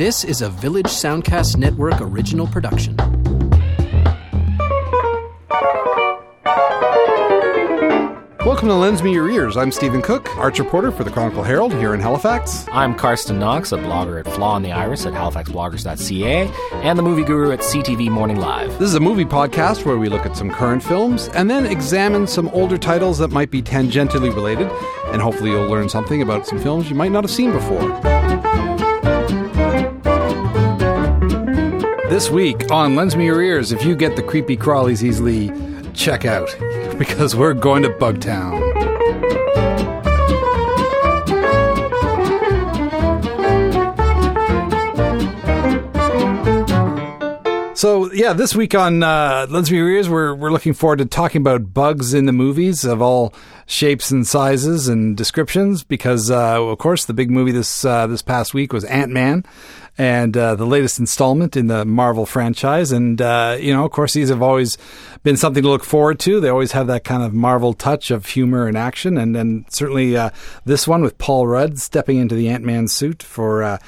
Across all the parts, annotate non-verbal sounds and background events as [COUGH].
This is a Village Soundcast Network original production. Welcome to Lends Me Your Ears. I'm Stephen Cooke, arts reporter for the Chronicle Herald here in Halifax. I'm Carsten Knox, a blogger at Flaw in the Iris at halifaxbloggers.ca, and the movie guru at CTV Morning Live. This is a movie podcast where we look at some current films and then examine some older titles that might be tangentially related, and hopefully you'll learn something about some films you might not have seen before. This week on Lends Me Your Ears, if you get the creepy crawlies easily, check out because we're going to Bugtown. So yeah, this week on uh, Lends Me Your Ears, we're we're looking forward to talking about bugs in the movies of all shapes and sizes and descriptions. Because uh, of course, the big movie this uh, this past week was Ant Man, and uh, the latest installment in the Marvel franchise. And uh, you know, of course, these have always been something to look forward to. They always have that kind of Marvel touch of humor and action, and then certainly uh, this one with Paul Rudd stepping into the Ant Man suit for uh,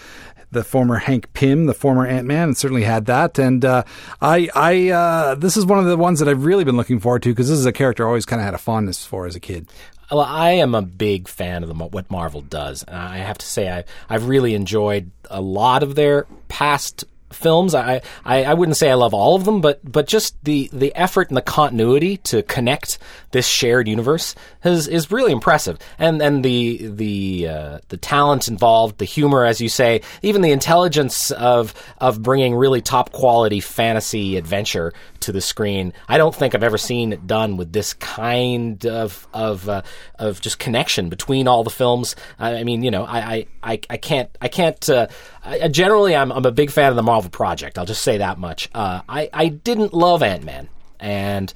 the former Hank Pym, the former Ant Man, certainly had that. And uh, I, I, uh, this is one of the ones that I've really been looking forward to because this is a character I always kind of had a fondness for as a kid. Well, I am a big fan of the, what Marvel does. And I have to say, I, I've really enjoyed a lot of their past films. I, I, I wouldn't say I love all of them, but but just the, the effort and the continuity to connect this shared universe is is really impressive. And and the the uh, the talent involved, the humor, as you say, even the intelligence of of bringing really top quality fantasy adventure to the screen. I don't think I've ever seen it done with this kind of of uh, of just connection between all the films. I, I mean, you know, I I, I can't I can't. Uh, I, generally, I'm I'm a big fan of the Marvel project. I'll just say that much. Uh, I I didn't love Ant Man, and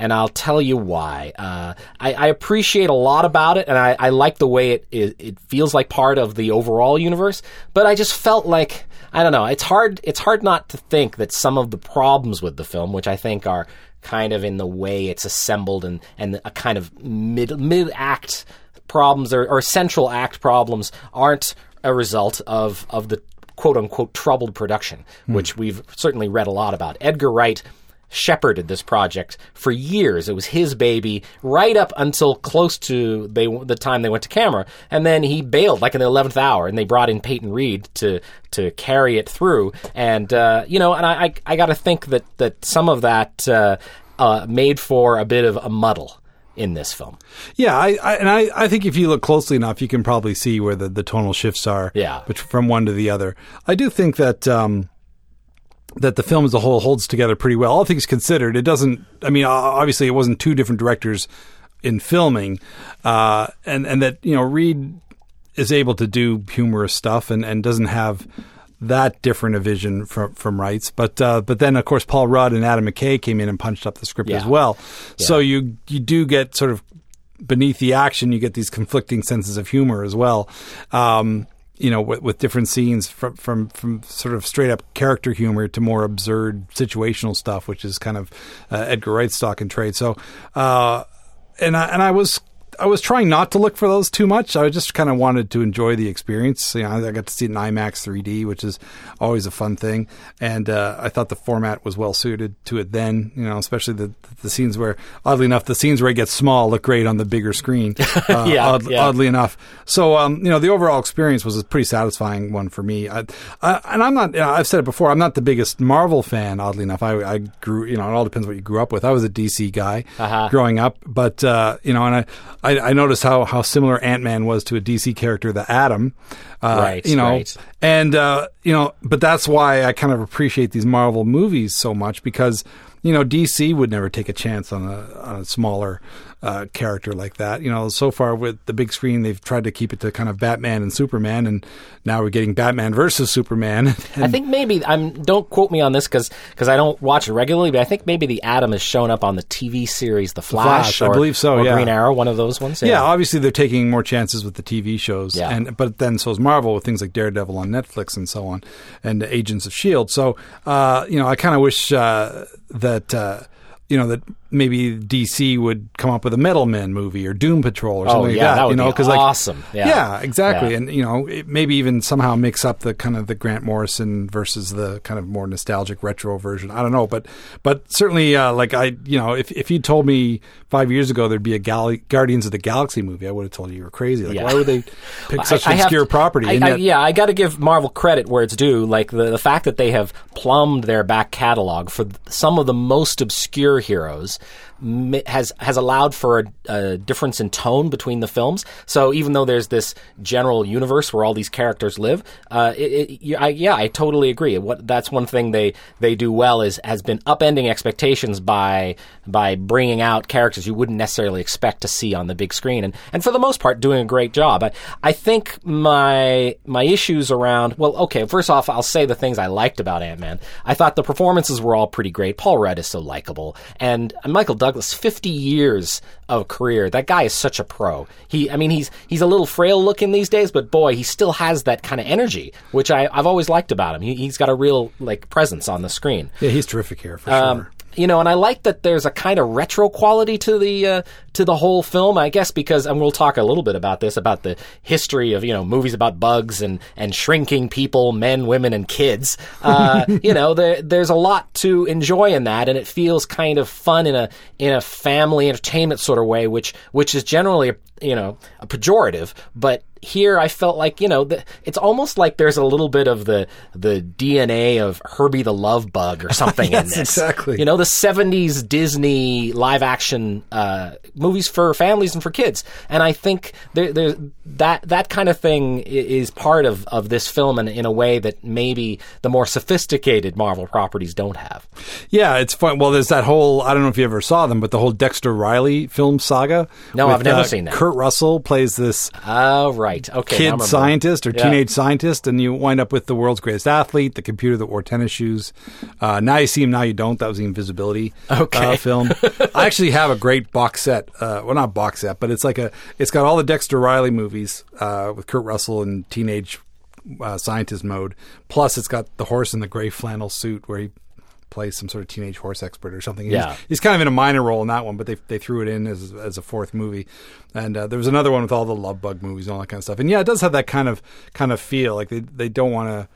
and I'll tell you why. Uh, I, I, appreciate a lot about it, and I, I like the way it, it, it feels like part of the overall universe. But I just felt like I don't know. It's hard. It's hard not to think that some of the problems with the film, which I think are kind of in the way it's assembled and and a kind of mid mid act problems or, or central act problems, aren't a result of of the quote unquote troubled production, mm. which we've certainly read a lot about. Edgar Wright shepherded this project for years. It was his baby right up until close to they, the time they went to camera, and then he bailed like in the eleventh hour, and they brought in Peyton Reed to to carry it through. And uh, you know, and I I, I got to think that that some of that uh, uh, made for a bit of a muddle in this film. Yeah, I, I, and I, I think if you look closely enough, you can probably see where the, the tonal shifts are. Yeah. from one to the other. I do think that um, that the film as a whole holds together pretty well. All things considered, it doesn't. I mean, obviously, it wasn't two different directors in filming, uh, and and that you know Reed is able to do humorous stuff and, and doesn't have that different a vision from from Wright's. But uh, but then of course Paul Rudd and Adam McKay came in and punched up the script yeah. as well. Yeah. So you you do get sort of beneath the action, you get these conflicting senses of humor as well. Um, you know, with, with different scenes from, from, from sort of straight up character humor to more absurd situational stuff, which is kind of uh, Edgar Wright's stock and trade. So, uh, and I, and I was I was trying not to look for those too much. I just kind of wanted to enjoy the experience. You know, I got to see it in IMAX 3D, which is always a fun thing, and uh, I thought the format was well suited to it. Then, you know, especially the the scenes where, oddly enough, the scenes where it gets small look great on the bigger screen. [LAUGHS] Uh, yeah, odd, yeah, oddly enough. So, um, you know, the overall experience was a pretty satisfying one for me. I, I, and I'm not. You know, I've said it before. I'm not the biggest Marvel fan. Oddly enough, I, I grew. You know, it all depends what you grew up with. I was a DC guy uh-huh. growing up, but uh, you know, and I I, I noticed how, how similar Ant Man was to a DC character, the Atom. Uh, right. You know, right. and, uh, you know, but that's why I kind of appreciate these Marvel movies so much because, you know, DC would never take a chance on a, on a smaller uh, character like that. You know, so far with the big screen, they've tried to keep it to kind of Batman and Superman, and now we're getting Batman versus Superman. [LAUGHS] I think maybe I'm. Don't quote me on this because I don't watch it regularly, but I think maybe the Atom has shown up on the TV series The Flash. Flash or, I believe so. Yeah. Green Arrow, one of those ones. Yeah. yeah. obviously they're taking more chances with the TV shows. Yeah. and but then so is Marvel with things like Daredevil on Netflix and so on, and Agents of Shield. So uh, you know, I kind of wish uh, that uh, you know that maybe DC would come up with a Metal Men movie or Doom Patrol or something Oh, like that. that would you know, be 'cause, like, awesome. Yeah. yeah, exactly. Yeah. And you know, it, maybe even somehow mix up the kind of the Grant Morrison versus the kind of more nostalgic retro version. I don't know, but but certainly, uh, like I, you know, if if you told me five years ago there'd be a Gal- Guardians of the Galaxy movie, I would have told you you were crazy. Like, Yeah. why would they [LAUGHS] pick such I- I an have obscure to- property? I, I- yet- yeah, I got to give Marvel credit where it's due. Like the, the fact that they have plumbed their back catalog for some of the most obscure heroes mi- has has allowed for a, a difference in tone between the films. So even though there's this general universe where all these characters live, uh, it, it, I, yeah, I totally agree. What that's one thing they they do well is has been upending expectations by by bringing out characters you wouldn't necessarily expect to see on the big screen, and and for the most part doing a great job. I I think my my issues around well, okay, first off, I'll say the things I liked about Ant Man. I thought the performances were all pretty great. Paul Rudd is so likable, and Michael Douglas, fifty years of career. That guy is such a pro. He, I mean, he's he's a little frail looking these days, but boy, he still has that kind of energy, which I, I've always liked about him. He, he's got a real like presence on the screen. yeah, he's terrific here for Um, sure. You know, and I like that there's a kind of retro quality to the uh, to the whole film. I guess because, and we'll talk a little bit about this about the history of you know movies about bugs and and shrinking people, men, women, and kids. Uh, [LAUGHS] you know, there, there's a lot to enjoy in that, and it feels kind of fun in a in a family entertainment sort of way, which which is generally you know a pejorative, but here I felt like you know the, it's almost like there's a little bit of the the DNA of Herbie the Love Bug or [LAUGHS] something in Yes, this. exactly. You know the '70s Disney live action uh, movies for families and for kids, and I think there, there that that kind of thing is part of of this film in, in a way that maybe the more sophisticated Marvel properties don't have. Yeah, it's fun. Well, there's that whole, I don't know if you ever saw them, but the whole Dexter Riley film saga. No, with, I've never uh, seen that. Kurt Russell plays this Oh, right. Okay. kid scientist or Yeah. teenage scientist, and you wind up with the world's greatest athlete, the computer that wore tennis shoes. Uh, now you see him, now you don't. That was the Invisibility Okay. uh, film. [LAUGHS] I actually have a great box set. Uh, well, not box set, but it's like a. It's got all the Dexter Riley movies uh, with Kurt Russell in teenage uh, scientist mode. Plus, it's got the horse in the gray flannel suit where he plays some sort of teenage horse expert or something. Yeah. He's, he's kind of in a minor role in that one, but they they threw it in as as a fourth movie. And uh, there was another one with all the Love Bug movies and all that kind of stuff. And yeah, it does have that kind of kind of feel like they they don't want to.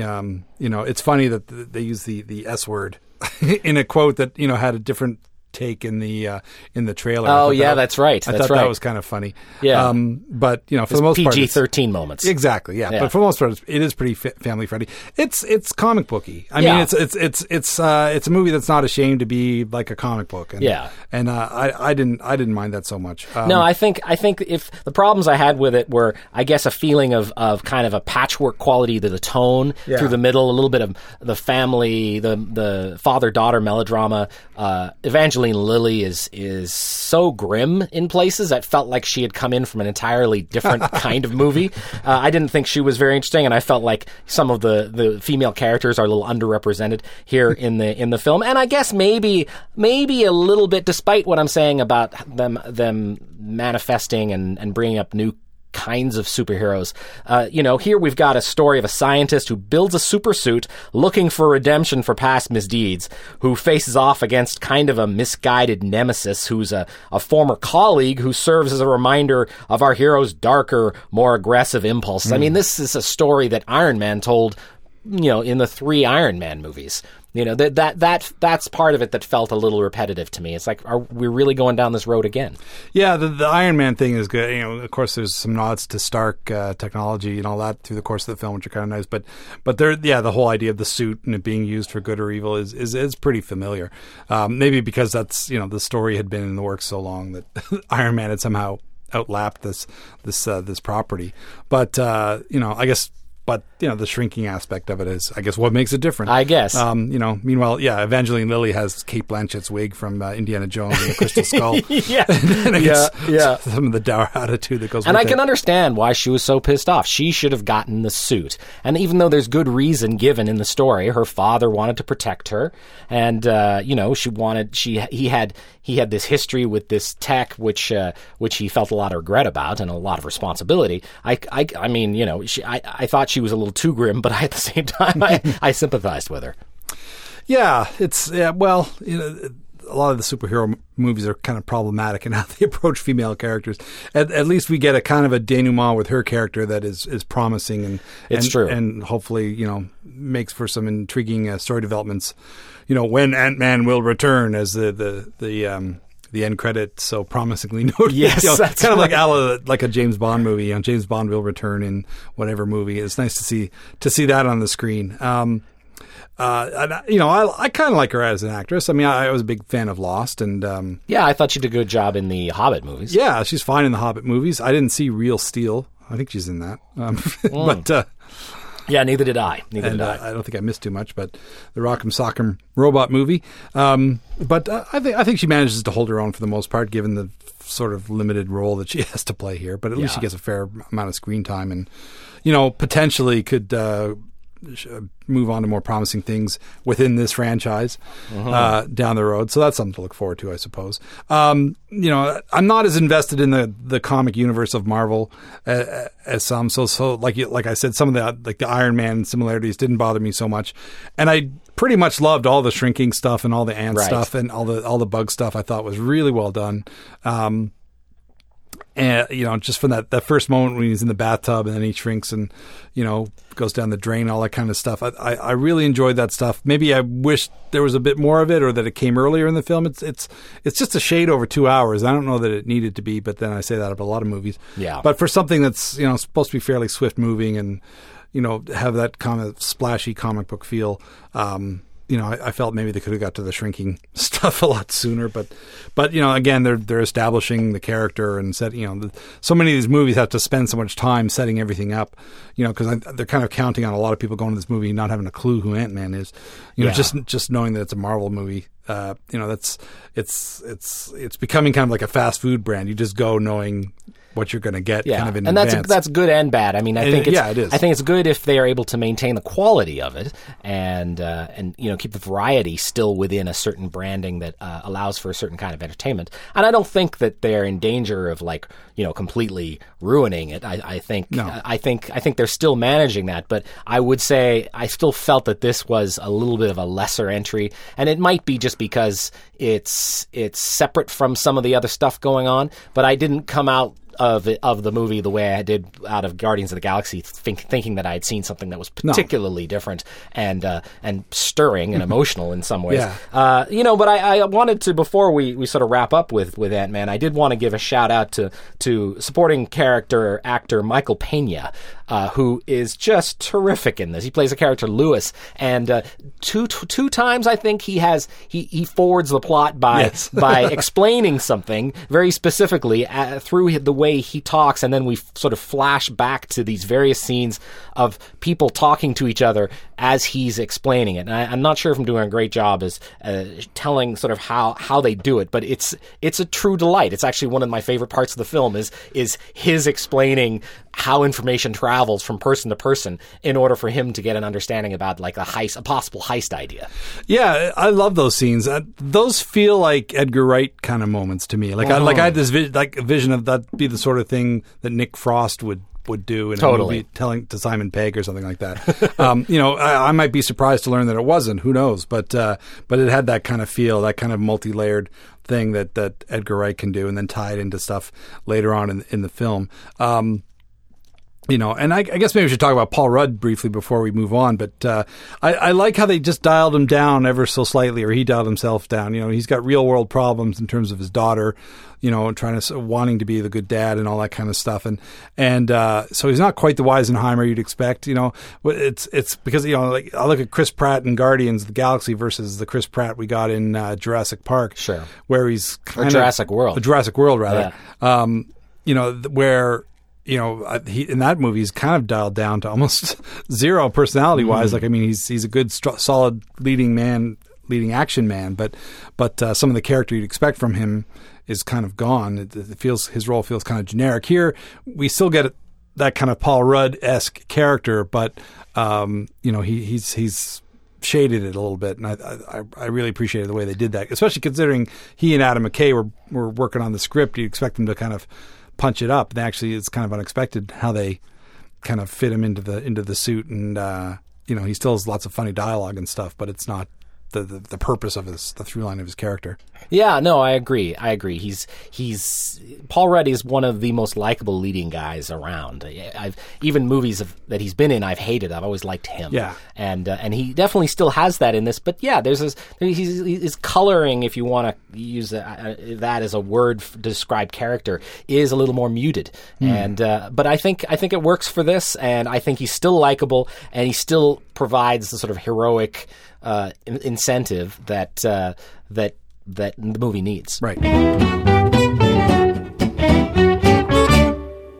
Um, you know, it's funny that they use the the S word [LAUGHS] in a quote that you know had a different take in the uh, in the trailer. Oh, yeah, that- that's right. I That's thought right. that was kind of funny. Yeah. Um, but you know, for the most part, PG it's- thirteen moments. Exactly, yeah. Yeah. But for the most part, it's, pretty fa- family friendly. It's it's comic booky. I Yeah. mean, it's it's it's it's uh, it's a movie that's not ashamed to be like a comic book. And, Yeah. and uh, I I didn't I didn't mind that so much. Um, No, I think I think if the problems I had with it were, I guess, a feeling of, of kind of a patchwork quality to the tone Yeah. through the middle, a little bit of the family, the the father daughter melodrama. Uh, Evangeline Lilly is is so grim in places. It felt like she had come in from an entirely different [LAUGHS] kind of movie. Uh, I didn't think she was very interesting, and I felt like some of the, the female characters are a little underrepresented here in the in the film. And I guess maybe maybe a little bit, despite what I'm saying about them them manifesting and, and bringing up new kinds of superheroes. Uh, you know, here we've got a story of a scientist who builds a supersuit looking for redemption for past misdeeds, who faces off against kind of a misguided nemesis who's a, a former colleague who serves as a reminder of our hero's darker, more aggressive impulses. I mean, this is a story that Iron Man told you know, in the three Iron Man movies. You know, that that that that's part of it that felt a little repetitive to me. It's like, are we really going down this road again? Yeah, the, the Iron Man thing is good. You know, of course, there's some nods to Stark uh, technology and all that through the course of the film, which are kind of nice. But, but there, yeah, the whole idea of the suit and it being used for good or evil is is, is pretty familiar. Um, maybe because that's you know the story had been in the works so long that [LAUGHS] Iron Man had somehow outlapped this this uh, this property. But uh, you know, I guess. But you know the shrinking aspect of it is, I guess, what makes it different. I guess. Um, you know. Meanwhile, yeah, Evangeline Lilly has Cate Blanchett's wig from uh, Indiana Jones and the Crystal Skull. [LAUGHS] yeah, [LAUGHS] and I yeah, yeah. [LAUGHS] some of the dour attitude that goes And I can it. understand why she was so pissed off. She should have gotten the suit. And even though there's good reason given in the story, her father wanted to protect her, and uh, you know she wanted she he had he had this history with this tech, which uh, which he felt a lot of regret about and a lot of responsibility. I I, I mean you know she, I I thought she was a little too grim, [LAUGHS] but at the same time I, I sympathized with her. Yeah, it's yeah. Well, you know, a lot of the superhero movies are kind of problematic in how they [LAUGHS] approach female characters. At, at least we get a kind of a denouement with her character that is is promising and It's and, true. and hopefully you know makes for some intriguing uh, story developments. You know when Ant Man will return as the the the. Um, the end credit so promisingly [LAUGHS] noted. Yes, You know, that's kind of like right. ala, like a James Bond movie. You know, James Bond will return in whatever movie. It's nice to see to see that on the screen. Um, uh, and, you know, I, I kind of like her as an actress. I mean, I, I was a big fan of Lost, and um, Yeah, I thought she did a good job in the Hobbit movies. yeah, she's fine in the Hobbit movies. I didn't see Real Steel. I think she's in that, um, [LAUGHS] but uh, Yeah, neither did I. Neither and did uh, I. I don't think I missed too much. But the Rock'em Sock'em robot movie. Um, but uh, I think I think she manages to hold her own for the most part, given the sort of limited role that she [LAUGHS] has to play here. But at least she gets a fair amount of screen time, and you know, potentially could. Uh, move on to more promising things within this franchise uh, down the road. So that's something to look forward to, I suppose. Um, you know, I'm not as invested in the, the comic universe of Marvel uh, as some. So, so like like I said, some of the like the Iron Man similarities didn't bother me so much, and I pretty much loved all the shrinking stuff and all the ant Right. stuff and all the all the bug stuff. I thought was really well done. Um, and you know, just from that that first moment when he's in the bathtub and then he shrinks and you know goes down the drain, all that kind of stuff. I, I, I really enjoyed that stuff. Maybe I wish there was a bit more of it, or that it came earlier in the film. It's it's it's just a shade over two hours. I don't know that it needed to be, but then I say that about a lot of movies. Yeah. But for something that's you know supposed to be fairly swift moving and you know have that kind of splashy comic book feel. Um, you know, I, I felt maybe they could have got to the shrinking [LAUGHS] stuff a lot sooner, but, but you know, again, they're they're establishing the character and set. You know, the, so many of these movies have to spend so much time setting everything up. You know, because they're kind of counting on a lot of people going to this movie not having a clue who Ant Man is. You know, Yeah. just just knowing that it's a Marvel movie. Uh, you know, that's it's it's it's becoming kind of like a fast food brand. You just go knowing what you're going to get, Yeah, kind of in and that's advance. that's good and bad. I mean, I And- think it's, yeah, it is. I think it's good if they are able to maintain the quality of it and uh, and you know keep the variety still within a certain branding that uh, allows for a certain kind of entertainment. And I don't think that they're in danger of like you know completely ruining it. I, I think No. I think I think they're still managing that. But I would say I still felt that this was a little bit of a lesser entry, and it might be just because it's it's separate from some of the other stuff going on. But I didn't come out of it, of the movie the way I did out of Guardians of the Galaxy, think, thinking that I had seen something that was particularly different and uh, and stirring and [LAUGHS] emotional in some ways. Yeah. Uh, you know, but I, I wanted to before we, we sort of wrap up with with Ant Man, I did want to give a shout out to to supporting character actor Michael Pena. Uh, who is just terrific in this? He plays a character Lewis, and uh, two t- two times I think he has he, he forwards the plot by Yes. by [LAUGHS] explaining something very specifically uh, through the way he talks, and then we f- sort of flash back to these various scenes of people talking to each other as he's explaining it. And I, I'm not sure if I'm doing a great job as uh, telling sort of how how they do it, but it's it's a true delight. It's actually one of my favorite parts of the film is is his explaining how information travels from person to person in order for him to get an understanding about like a heist, a possible heist idea. Yeah, I love those scenes. Uh, those feel like Edgar Wright kind of moments to me. Like I like I had this vi- like vision of that be the sort of thing that Nick Frost would would do in a Totally. movie, telling to Simon Pegg or something like that. [LAUGHS] um, you know, I, I might be surprised to learn that it wasn't. Who knows? But uh, but it had that kind of feel, that kind of multi layered thing that that Edgar Wright can do, and then tie it into stuff later on in in the film. Um, you know, and I, I guess maybe we should talk about Paul Rudd briefly before we move on. But uh, I, I like how they just dialed him down ever so slightly, or he dialed himself down. You know, he's got real world problems in terms of his daughter. You know, trying to wanting to be the good dad and all that kind of stuff, and and uh, so he's not quite the Weisenheimer you'd expect. You know, it's it's because you know, like I look at Chris Pratt in Guardians of the Galaxy versus the Chris Pratt we got in uh, Jurassic Park, Sure. where he's kind of- Jurassic World. uh, Jurassic World rather. Um, you know, th- where you know uh, he in that movie he's kind of dialed down to almost [LAUGHS] zero personality wise. Like I mean, he's he's a good str- solid leading man, leading action man, but but uh, some of the character you'd expect from him is kind of gone. It, it feels his role feels kind of generic. Here we still get that kind of Paul Rudd esque character, but um, you know he he's he's shaded it a little bit, and I, I I really appreciated the way they did that, especially considering he and Adam McKay were were working on the script. You expect them to kind of punch it up, and actually, it's kind of unexpected how they kind of fit him into the into the suit, and uh, you know he still has lots of funny dialogue and stuff, but it's not the, the, the purpose of his the through line of his character. Yeah, no, I agree. I agree. He's he's Paul Rudd is one of the most likable leading guys around. I've even movies of, that he's been in, I've hated. I've always liked him. Yeah. and uh, and he definitely still has that in this. But yeah, there's this. He's, his coloring, if you want to use uh, that as a word to describe character, is a little more muted. And uh, but I think I think it works for this, and I think he's still likable, and he still provides the sort of heroic uh, incentive that uh, that that the movie needs. Right.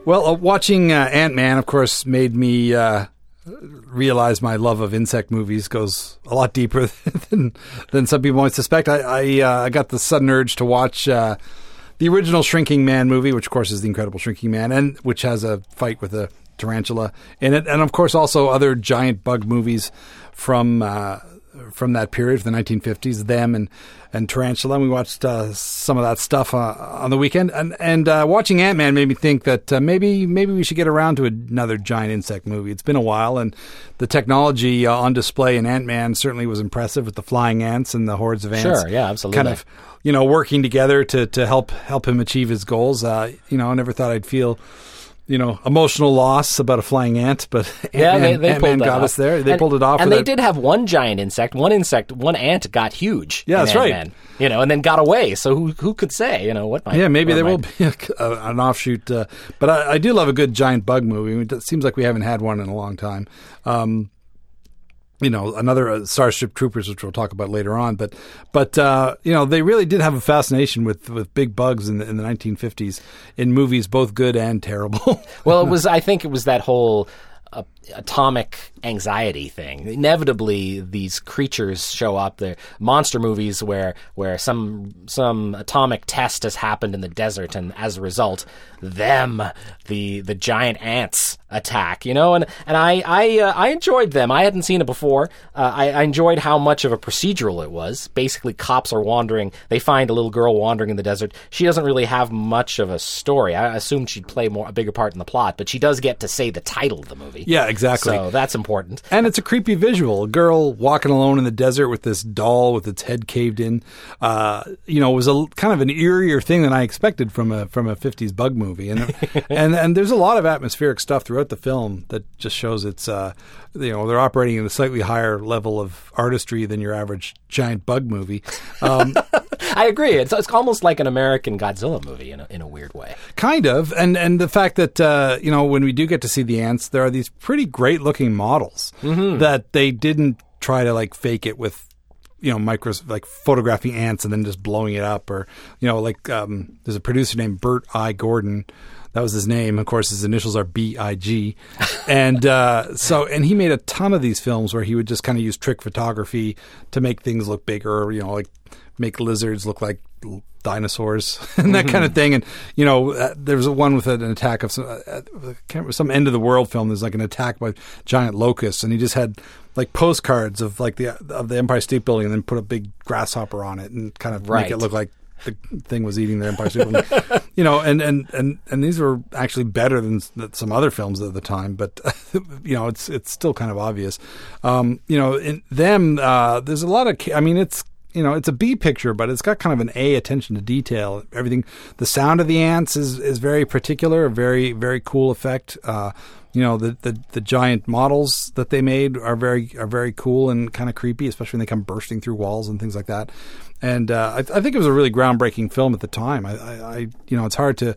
Well, uh, watching uh, Ant Man, of course, made me uh, realize my love of insect movies goes a lot deeper [LAUGHS] than than some people might suspect. I I, uh, I got the sudden urge to watch uh, the original Shrinking Man movie, which of course is the Incredible Shrinking Man, and which has a fight with a tarantula in it, and of course also other giant bug movies from. Uh, from that period, from the 1950s, them and and Tarantula. And we watched uh, some of that stuff uh, on the weekend, and and uh, watching Ant Man made me think that uh, maybe maybe we should get around to another giant insect movie. It's been a while, and the technology uh, on display in Ant Man certainly was impressive with the flying ants and the hordes of ants. Sure, yeah, absolutely. Kind of, you know, working together to to help help him achieve his goals. Uh, you know, I never thought I'd feel. You know, emotional loss about a flying ant, but [LAUGHS] Yeah, Ant-Man, they, they Ant-Man got off. us there. They And- pulled it off, and they that- did have one giant insect. One insect, one ant got huge. Yeah, that's right. Ant-Man, You know, and then got away. So who who could say? You know what? Might, Yeah, maybe there will be [LAUGHS] a, an offshoot. Uh, but I, I do love a good giant bug movie. It seems like we haven't had one in a long time. Um, you know, another uh, Starship Troopers, which we'll talk about later on. But, but uh, you know, they really did have a fascination with, with big bugs in the in the 1950s in movies, both good and terrible. [LAUGHS] Well, it was. I think it was that whole uh, atomic anxiety thing. Inevitably, these creatures show up. They're monster movies where where some some atomic test has happened in the desert, and as a result, them the the giant ants attack. You know, and and I I uh, I enjoyed them. I hadn't seen it before. Uh, I, I enjoyed how much of a procedural it was. Basically, cops are wandering. They find a little girl wandering in the desert. She doesn't really have much of a story. I assumed she'd play more a bigger part in the plot, but she does get to say the title of the movie. yeah, exactly. So that's important. And it's a creepy visual. A girl walking alone in the desert with this doll with its head caved in. Uh, you know, it was a kind of an eerier thing than I expected from a from a '50s bug movie. And [LAUGHS] and and there's a lot of atmospheric stuff throughout the film that just shows it's uh, you know they're operating at a slightly higher level of artistry than your average giant bug movie. Um, [LAUGHS] I agree. It's, it's almost like an American Godzilla movie in a, in a weird way. Kind of, and and the fact that uh, you know when we do get to see the ants, there are these pretty great looking models that they didn't try to like fake it with you know micros like photographing ants and then just blowing it up or you know like um, there's a producer named Bert I Gordon. That was his name. Of course, his initials are B I G, [LAUGHS] and uh, so and he made a ton of these films where he would just kind of use trick photography to make things look bigger. Or, you know, like make lizards look like dinosaurs [LAUGHS] and that kind of thing. And you know, uh, there was one with an attack of some uh, uh, remember, some end of the world film. There's like an attack by giant locusts, and he just had like postcards of like the of the Empire State Building, and then put a big grasshopper on it and kind of Right. make it look like the thing was eating the Empire State Building. [LAUGHS] you know, and, and, and, and these were actually better than some other films at the time, but [LAUGHS] you know, it's it's still kind of obvious. Um, you know, in them, uh, there's a lot of. I mean, it's you know, it's a B picture, but it's got kind of an A attention to detail. Everything, the sound of the ants is is very particular, a very very cool effect. Uh, you know, the, the the giant models that they made are very are very cool and kind of creepy, especially when they come bursting through walls and things like that. And uh, I, I think it was a really groundbreaking film at the time. I, I, I you know, it's hard to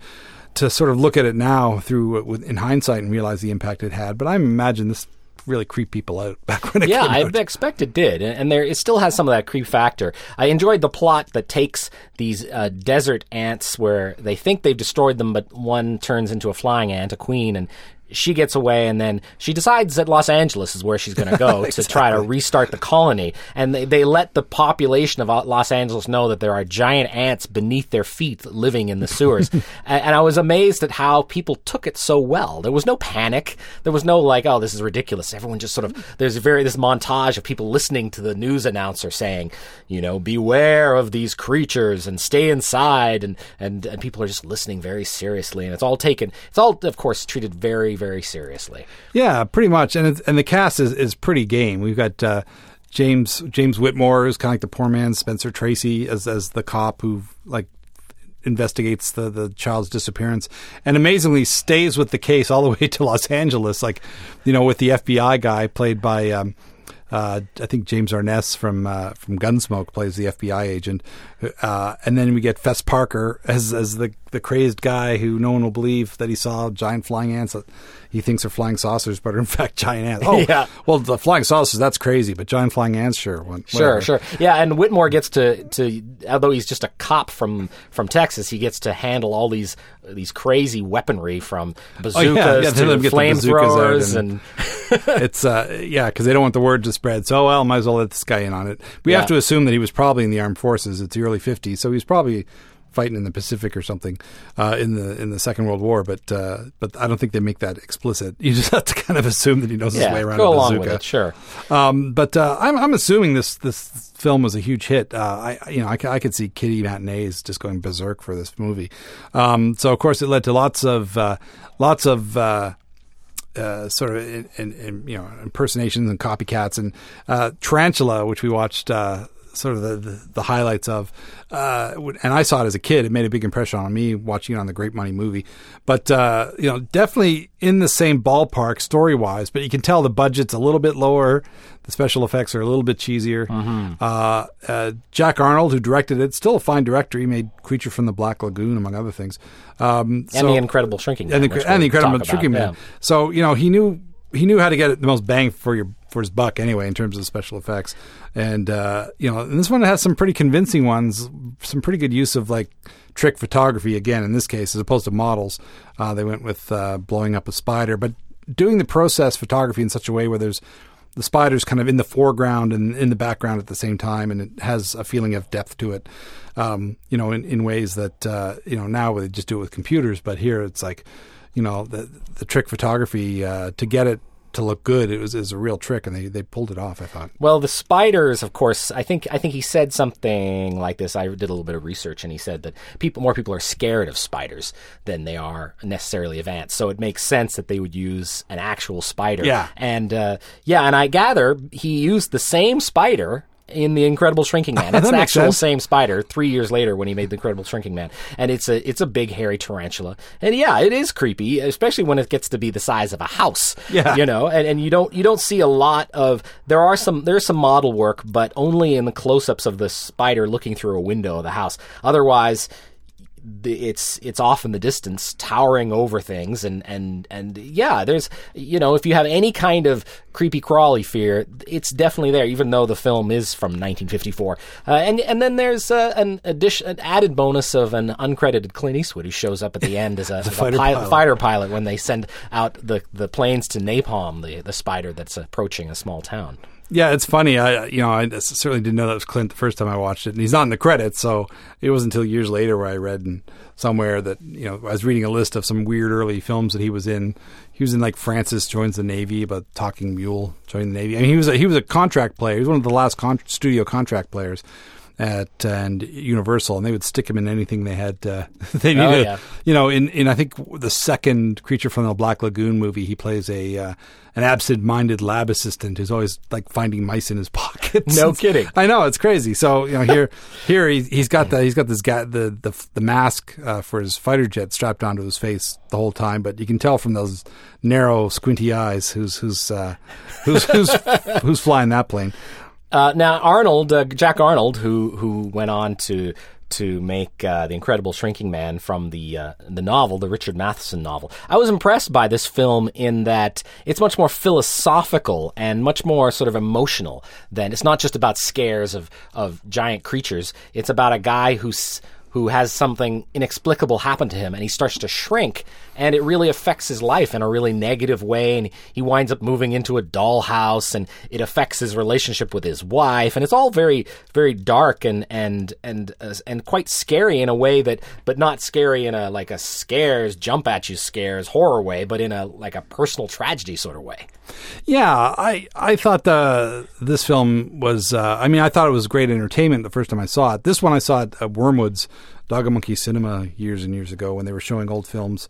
to sort of look at it now through in hindsight and realize the impact it had. But I imagine this really creep people out [LAUGHS] back when it Yeah, came I expect it did, and and there it still has some of that creep factor. I enjoyed the plot that takes these uh, desert ants where they think they've destroyed them, but one turns into a flying ant, a queen, and she gets away, and then she decides that Los Angeles is where she's going to go [LAUGHS] to try to restart the colony. And they, they let the population of Los Angeles know that there are giant ants beneath their feet living in the sewers. [LAUGHS] and, and I was amazed at how people took it so well. There was no panic. There was no like, oh, this is ridiculous. Everyone just sort of there's a very this montage of people listening to the news announcer saying, you know, beware of these creatures and stay inside, and and and people are just listening very seriously, and it's all taken. It's all, of course, treated very very seriously. Yeah, pretty much. And and the cast is, is pretty game. We've got uh, James James Whitmore is kind of like the poor man Spencer Tracy as as the cop who like investigates the the child's disappearance and amazingly stays with the case all the [LAUGHS] way to Los Angeles like you know with the FBI guy played by um, uh, I think James Arness from uh, from Gunsmoke plays the FBI agent, uh, and then we get Fess Parker as as the the crazed guy who no one will believe that he saw giant flying ants that he thinks are flying saucers, but are in [LAUGHS] fact giant ants. Oh, Yeah. Well, the flying saucers that's crazy, but giant flying ants, sure. What- Sure, sure. Yeah, and Whitmore gets to, to although he's just a cop from, from Texas, he gets to handle all these these crazy weaponry from bazookas Oh, yeah, him to get the bazookas out flamethrowers and- and, [LAUGHS] it's uh yeah because they don't want the word to spread so well might as well let this guy in on it we Yeah. have to assume that he was probably in the armed forces it's the early 50s so he was probably fighting in the pacific or something uh, in the in the second world war but uh, but i don't think they make that explicit [LAUGHS] you just have to kind of assume that he knows his way around go a along bazooka with it. Sure. um, but uh, I'm, I'm assuming this this film was a huge hit. Uh, I you know I, I could see kitty matinees just going berserk for this movie. Um, so of course it led to lots of uh, lots of. Uh, uh, sort of in, in, in, you know impersonations and copycats and uh, Tarantula, which we watched uh, sort of the, the, the highlights of, uh, and I saw it as a kid. It made a big impression on me watching it on the Great Money movie. But uh, you know, definitely in the same ballpark story wise. But you can tell the budget's a little bit lower. The special effects are a little bit cheesier. Uh, uh, Jack Arnold, who directed it, still a fine director. He made Creature from the Black Lagoon, among other things. Um, And so- the Incredible Shrinking Man. and the, and the incredible shrinking man. yeah. So you know he knew he knew how to get the most bang for your for his buck anyway in terms of special effects, and uh, you know and this one has some pretty convincing ones, some pretty good use of like trick photography again in this case as opposed to models. Uh, they went with uh, blowing up a spider, but doing the process photography in such a way where there's the spider's kind of in the foreground and in the background at the same time, and it has a feeling of depth to it. Um, you know, in, in ways that uh, you know now they just do it with computers, but here it's like, you know, the the trick photography uh, to get it to look good. It was is a real trick, and they they pulled it off. I thought. Well, the spiders, of course. I think I think he said something like this. I did a little bit of research, and he said that people more people are scared of spiders than they are necessarily of ants. So it makes sense that they would use an actual spider. Yeah. and uh, yeah, and I gather he used the same spider. In the Incredible Shrinking Man, [LAUGHS] it's the actual sense. same spider. Three years later, when he made the Incredible Shrinking Man, and it's a it's a big hairy tarantula, and yeah, it is creepy, especially when it gets to be the size of a house. Yeah. you know, and, and you don't you don't see a lot of there are some there's some model work, but only in the close-ups of the spider looking through a window of the house. Otherwise, the, it's it's off in the distance, towering over things, and and and yeah, there's you know if you have any kind of creepy crawly fear, it's definitely there. Even though the film is from 1954, uh, and and then there's uh, an addition, an added bonus of an uncredited Clint Eastwood who shows up at the end as a, [LAUGHS] as a fighter pilot, pilot. fighter pilot when they send out the the planes to napalm the the spider that's approaching a small town. Yeah, it's funny. I you know I certainly didn't know that was Clint the first time I watched it, and he's not in the credits. So it wasn't until years later where I read somewhere that you know I was reading a list of some weird early films that he was in. He was in like Francis joins the Navy about Talking Mule joining the Navy. I mean he was a, he was a contract player. He was one of the last con- studio contract players at and Universal, and they would stick him in anything they had. Uh, [LAUGHS] they Oh, needed, yeah. you know, in, in I think the second Creature from the Black Lagoon movie, he plays a uh, an absent-minded lab assistant who's always like finding mice in his [LAUGHS] pockets. No kidding. I know it's crazy. So you know here [LAUGHS] here he, he's got the he's got this guy the the the mask uh, for his fighter jet strapped onto his face the whole time, but you can tell from those narrow squinty eyes who's who's uh, who's who's who's flying that plane. Uh, now Arnold, uh, Jack Arnold, who who went on to to make uh, the Incredible Shrinking Man from the uh, the novel, the Richard Matheson novel. I was impressed by this film in that it's much more philosophical and much more sort of emotional than it's not just about scares of of giant creatures. It's about a guy who's who has something inexplicable happen to him and he starts to shrink and it really affects his life in a really negative way and he winds up moving into a dollhouse and it affects his relationship with his wife and it's all very very dark and and and uh, and quite scary in a way that but not scary in a like a scares jump at you scares horror way but in a like a personal tragedy sort of way Yeah, I I thought the this film was. Uh, I mean, I thought it was great entertainment the first time I saw it. This one I saw it at Wormwood's Dog and Monkey Cinema years and years ago when they were showing old films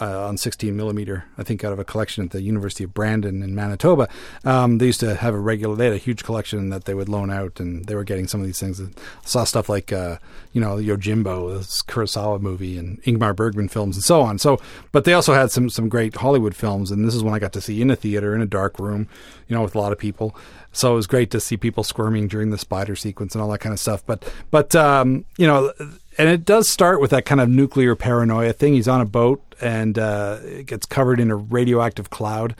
uh, on 16 millimeter. I think out of a collection at the University of Brandon in Manitoba. Um, they used to have a regular. They had a huge collection that they would loan out, and they were getting some of these things. I saw stuff like uh, you know Yojimbo, this Kurosawa movie, and Ingmar Bergman films, and so on. So, but they also had some some great Hollywood films, and this is when I got to see in a theater in a dark room, you know, with a lot of people. So it was great to see people squirming during the spider sequence and all that kind of stuff. But but um, you know, and it does start with that kind of nuclear paranoia thing. He's on a boat and uh, it gets covered in a radioactive cloud,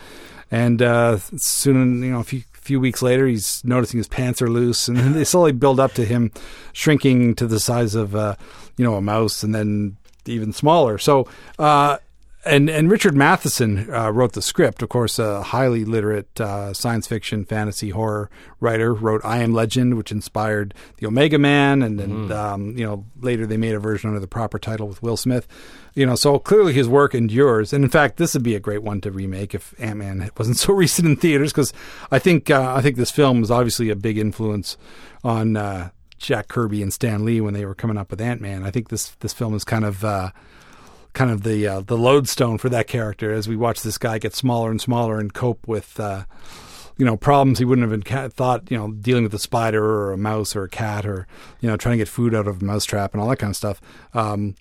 and uh, soon you know a few few weeks later, he's noticing his pants are loose, and [LAUGHS] they slowly build up to him shrinking to the size of uh, you know a mouse, and then even smaller. So uh, and and Richard Matheson uh, wrote the script. Of course, a highly literate uh, science fiction, fantasy, horror writer. Wrote I Am Legend, which inspired the Omega Man, and, and mm. um, you know later they made a version under the proper title with Will Smith. You know, so clearly his work endures. And in fact, this would be a great one to remake if Ant Man [LAUGHS] wasn't so [LAUGHS] recent in theaters, because I think uh, I think this film was obviously a big influence on uh, Jack Kirby and Stan Lee when they were coming up with Ant Man. I think this this film is kind of uh, kind of the uh, the lodestone for that character as we watch this guy get smaller and smaller and cope with uh, you know problems he wouldn't have been thought you know dealing with a spider or a mouse or a cat or you know trying to get food out of a mousetrap and all that kind of stuff. Um,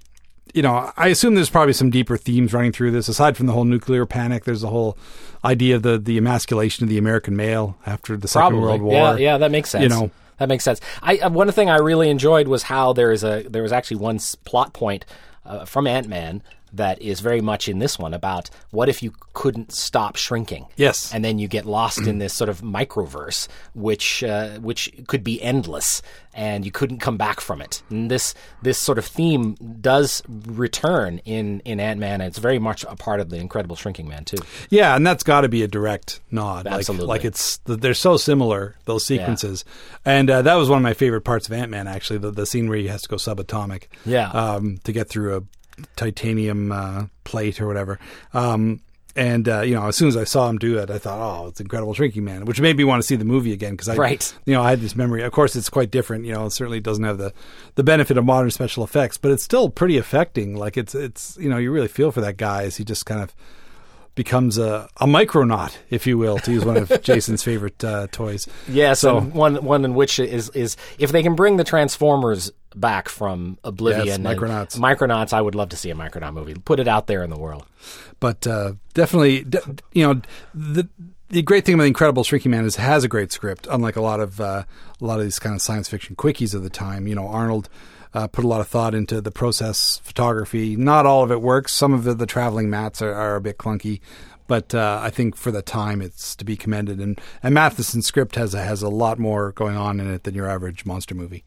you know, I assume there's probably some deeper themes running through this. Aside from the whole nuclear panic, there's the whole idea of the the emasculation of the American male after the Second World War. Yeah, yeah, that makes sense. You know, that makes sense. I uh, one thing I really enjoyed was how there is a there was actually one plot point uh, from Ant Man that is very much in this one about what if you couldn't stop shrinking? Yes, and then you get lost in this sort of microverse, which uh, which could be endless, and you couldn't come back from it. And this this sort of theme does return in in Ant Man. And it's very much a part of the Incredible Shrinking Man too. Yeah, and that's got to be a direct nod. Absolutely, like, like it's they're so similar those sequences, yeah. and uh, that was one of my favorite parts of Ant Man. Actually, the the scene where he has to go subatomic, yeah, um, to get through a titanium uh, plate or whatever. Um, and uh, you know, as soon as I saw him do it, I thought, "Oh, it's incredible Shrinking Man," which made me want to see the movie again because I, right. you know, I had this memory. Of course, it's quite different. You know, it certainly doesn't have the the benefit of modern special effects, but it's still pretty affecting. Like it's it's you know, you really feel for that guy as he just kind of becomes a, a micronaut, if you will, to use one of [LAUGHS] Jason's favorite uh, toys. Yeah, so one one in which is is if they can bring the Transformers back from Oblivion, yes, Micronauts. Micronauts, I would love to see a Micronaut movie. Put it out there in the world. But uh, definitely, de- you know, the the great thing about the Incredible Shrinking Man is it has a great script, unlike a lot of uh, a lot of these kind of science fiction quickies of the time. You know, Arnold uh, put a lot of thought into the process photography. Not all of it works. Some of the, the traveling mattes are, are, a bit clunky, but uh, I think for the time it's to be commended. And and Matheson's script has a, has a lot more going on in it than your average monster movie.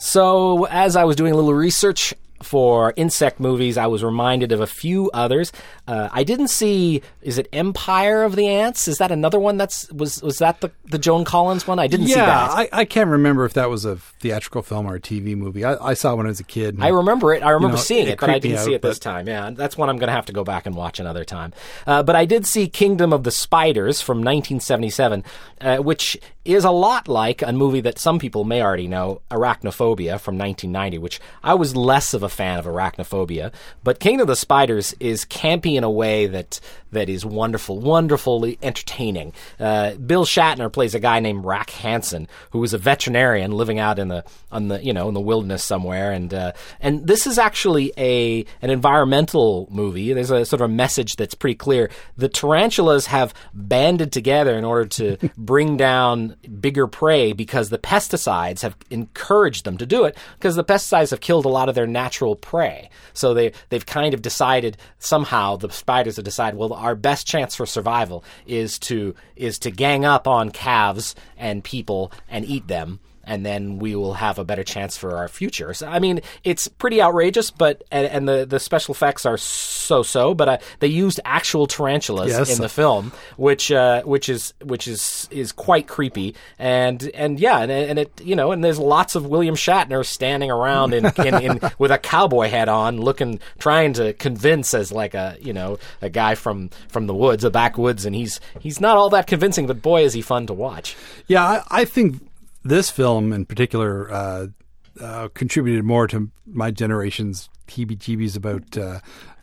So, as I was doing a little research for insect movies, I was reminded of a few others. Uh, I didn't see. Is it Empire of the Ants? Is that another one? That's was was that the the Joan Collins one? I didn't yeah, see that. I, I can't remember if that was a theatrical film or a TV movie. I, I saw it when I was a kid. And, I remember it. I remember you know, seeing it, it, but I didn't out, see it this time. Yeah, that's one I'm going to have to go back and watch another time. Uh, but I did see Kingdom of the Spiders from 1977, uh, which is a lot like a movie that some people may already know, Arachnophobia from 1990, which I was less of a fan of Arachnophobia. But Kingdom of the Spiders is campy in a way that that is wonderful, wonderfully entertaining. Uh, Bill Shatner plays a guy named Rack Hansen, who is a veterinarian living out in the on the you know in the wilderness somewhere, and uh, and this is actually a an environmental movie. There's a sort of a message that's pretty clear. The tarantulas have banded together in order to [LAUGHS] bring down bigger prey because the pesticides have encouraged them to do it because the pesticides have killed a lot of their natural prey. So they they've kind of decided somehow the spiders have decided well our best chance for survival is to is to gang up on calves and people and eat them and then we will have a better chance for our future. So, I mean, it's pretty outrageous, but and, and the the special effects are so so. But uh, they used actual tarantulas yes. in the film, which uh, which is which is is quite creepy. And and yeah, and, and it you know, and there's lots of William Shatner standing around in, in, in [LAUGHS] with a cowboy hat on, looking trying to convince as like a you know a guy from from the woods, a backwoods, and he's he's not all that convincing, but boy is he fun to watch. Yeah, I, I think this film in particular, uh, uh, contributed more to my generation's heebie-jeebies about uh,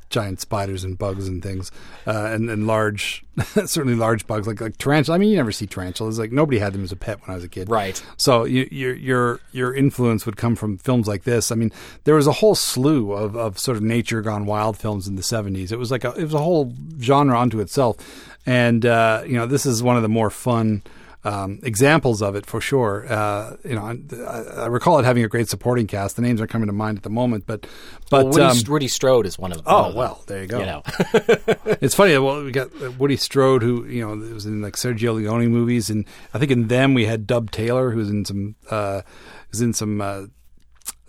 giant spiders and bugs and things, uh, and, and large, [LAUGHS] certainly large bugs like like tarantula. I mean, you never see tarantulas. Like nobody had them as a pet when I was a kid, Right. So you, your your your influence would come from films like this. I mean, there was a whole slew of, of sort of nature gone wild films in the seventies. It was like a, it was a whole genre unto itself, and uh, you know, this is one of the more fun. Um, examples of it for sure. Uh, you know, I, I recall it having a great supporting cast. The names aren't coming to mind at the moment, but but Woody, um, Woody Strode is one of. oh one of well, there you go. You know, [LAUGHS] It's funny. Well, we got uh, Woody Strode, who you know was in like Sergio Leone movies, and I think in them we had Dub Taylor, who was in some uh, was in some uh,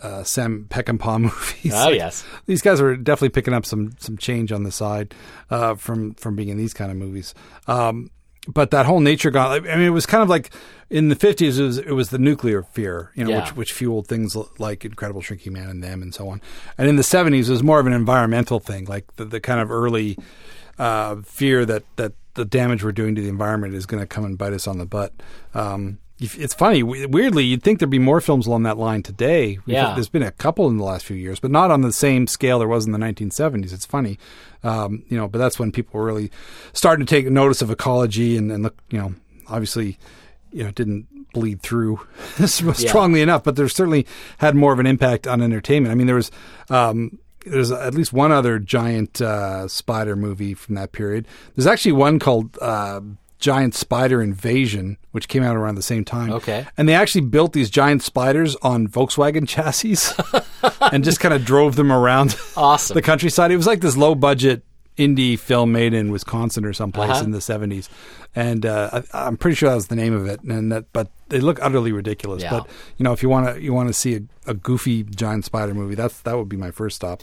uh, Sam Peckinpah [LAUGHS] movies. Oh, yes. these guys are definitely picking up some some change on the side uh, from from being in these kind of movies. Um, but that whole nature gone. I mean, it was kind of like in the fifties. It was it was the nuclear fear, you know, Yeah. which which fueled things like Incredible Shrinking Man and them and so on. And in the seventies, it was more of an environmental thing, like the, the kind of early uh, fear that that the damage we're doing to the environment is going to come and bite us on the butt. Um, it's funny. Weirdly, you'd think there'd be more films along that line today. We've- Yeah. there's been a couple in the last few years, but not on the same scale there was in the 1970s. It's funny, um, you know. But that's when people were really starting to take notice of ecology and, and look, you know, obviously, you know, it didn't bleed through [LAUGHS] strongly enough, but there certainly had more of an impact on entertainment. I mean, there was. Um, there's at least one other giant uh, spider movie from that period. There's actually one called uh, Giant Spider Invasion, which came out around the same time. Okay. And they actually built these giant spiders on Volkswagen [LAUGHS] chassis [LAUGHS] and just kind of drove them around Awesome. the countryside. It was like this low budget indie film made in Wisconsin or someplace Uh-huh. in the 70s. And uh, I, I'm pretty sure that was the name of it. And that, but they look utterly ridiculous. Yeah. But you know, if you want to you want to see a, a goofy giant spider movie, that's that would be my first stop.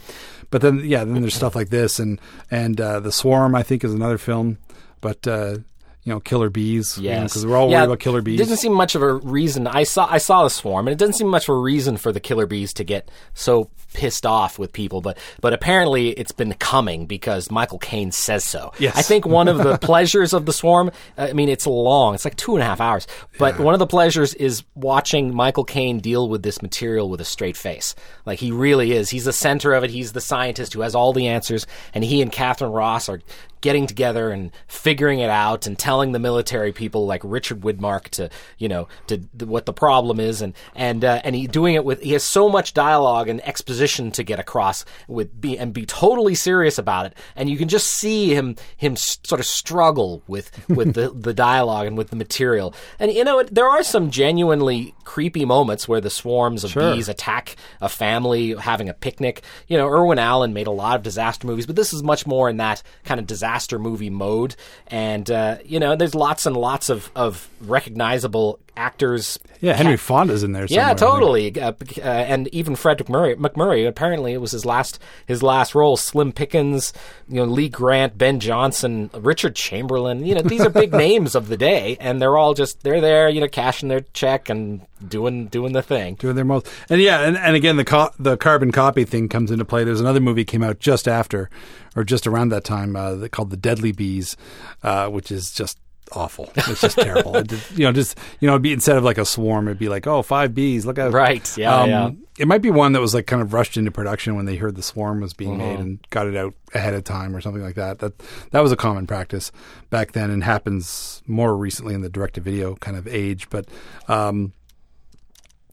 But then yeah, then there's stuff like this and and uh, the Swarm I think is another film. But uh, you know, killer bees. Yes, because we're all Yeah, worried about killer bees. Didn't seem much of a reason. I saw I saw the swarm, and it doesn't seem much of a reason for the killer bees to get so pissed off with people. But but apparently it's been coming because Michael Caine says so. Yes. I think one of the [LAUGHS] pleasures of the swarm. I mean, it's long. It's like two and a half hours. But one of the pleasures is watching Michael Caine deal with this material with a straight face. Like he really is. He's the center of it. He's the scientist who has all the answers, and he and Katharine Ross are getting together and figuring it out and telling the military people like Richard Widmark to you know to, to what the problem is. And and uh, and he doing it with he has so much dialogue and exposition to get across with be and be totally serious about it. And you can just see him him sort of struggle with with the [LAUGHS] the dialogue and with the material. And you know there are some genuinely creepy moments where the swarms of bees attack a family having a picnic. You know Irwin Allen made a lot of disaster movies but this is much more in that kind of disaster movie mode. And uh, you know there's lots and lots of of recognizable actors yeah, Henry Fonda's in there. yeah, totally. Uh, uh, and even Fred MacMurray, MacMurray. Apparently, it was his last his last role. Slim Pickens, you know, Lee Grant, Ben Johnson, Richard Chamberlain. You know, these are big [LAUGHS] names of the day, and they're all just they're there, you know, cashing their check and doing doing the thing. doing their most. And yeah, and, and again, the co- the carbon copy thing comes into play. There's another movie came out just after, or just around that time, uh, called The Deadly Bees, uh, which is just awful. It's just terrible. [LAUGHS] It did- you know, just you know, it'd be instead of like a swarm, it'd be like, oh, five bees. Look out! Right, yeah, Um, yeah. It might be one that was like kind of rushed into production when they heard the swarm was being Uh-huh. made and got it out ahead of time or something like that. That that was a common practice back then and happens more recently in the direct to video kind of age. But um,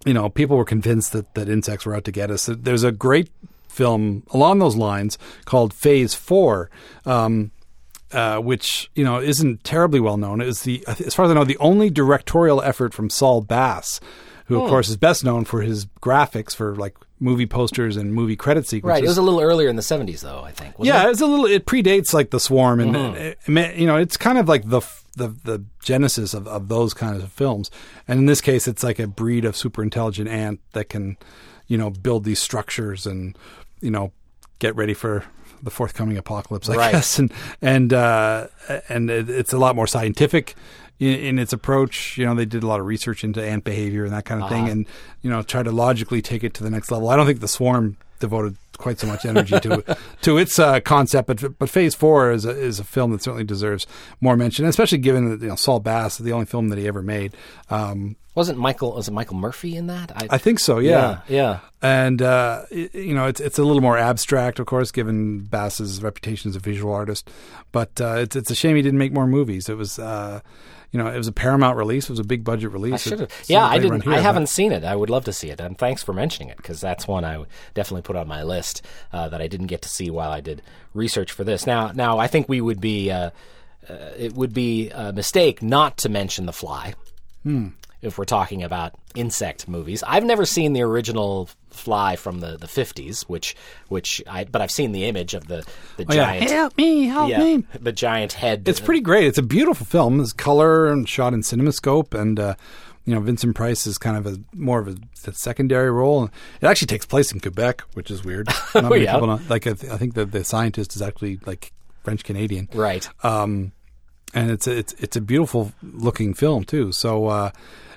you know, people were convinced that, that insects were out to get us. There's a great film along those lines called Phase Four, um, uh, which you know isn't terribly well known. Was the, as far as I know, the only directorial effort from Saul Bass, who Hmm. of course is best known for his graphics for like movie posters and movie credit sequences. Right. It was a little earlier in the '70s, though. I think. wasn't Yeah, it? was a little. It predates like the swarm, and Mm-hmm. it- it you know, it's kind of like the the the genesis of, of those kinds of films. And in this case, it's like a breed of super intelligent ant that can, you know, build these structures and you know get ready for the forthcoming apocalypse. I Right. guess, [LAUGHS] and and uh, and it's a lot more scientific. In, in its approach, you know, they did a lot of research into ant behavior and that kind of thing, Uh-huh. and you know, try to logically take it to the next level. I don't think the swarm devoted quite so much energy to [LAUGHS] to its uh, concept. But but Phase Four is a, is a film that certainly deserves more mention, especially given that you know Saul Bass is the only film that he ever made. Um, Wasn't Michael? Was it Michael Murphy in that? I think so. Yeah, yeah. yeah. And uh, you know, it's it's a little more abstract, of course, given Bass's reputation as a visual artist. But uh, it's it's a shame he didn't make more movies. It was. Uh, you know, it was a Paramount release. It was a big budget release. I It should have. Yeah, I didn't. here, I but- haven't seen it. I would love to see it, and thanks for mentioning it because that's one I definitely put on my list uh, that I didn't get to see while I did research for this. Now, now I think we would be. Uh, uh, it would be a mistake not to mention The Fly. Hmm. If we're talking about insect movies, I've never seen the original Fly from the, the 50s, which which I but I've seen the image of the the Oh, yeah. giant Help me, help yeah, me. the giant head. It's pretty great. It's a beautiful film. It's color and shot in CinemaScope, and uh, you know Vincent Price is kind of a more of a, a secondary role. It actually takes place in Quebec, which is weird. [LAUGHS] Many yeah. know- like I, th- I think that the scientist is actually like French Canadian, right. um, and it's a, it's it's a beautiful looking film too. So uh,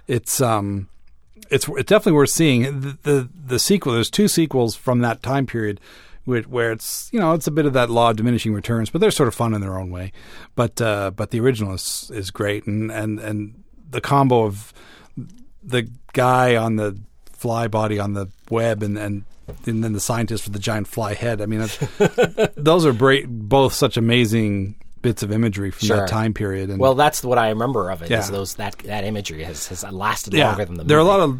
it's um it's it's definitely worth seeing. The, the the sequel. There's two sequels from that time period. Where, where it's you know it's a bit of that law of diminishing returns, but they're sort of fun in their own way. But uh, but the original is is great, and and and the combo of the guy on the fly body on the web and and and then the scientist with the giant fly head. I mean, [LAUGHS] those are both such amazing bits of imagery from Sure. that time period. And Well, that's what I remember of it. Is Yeah. those that that imagery has, has lasted yeah, longer than the there are a lot of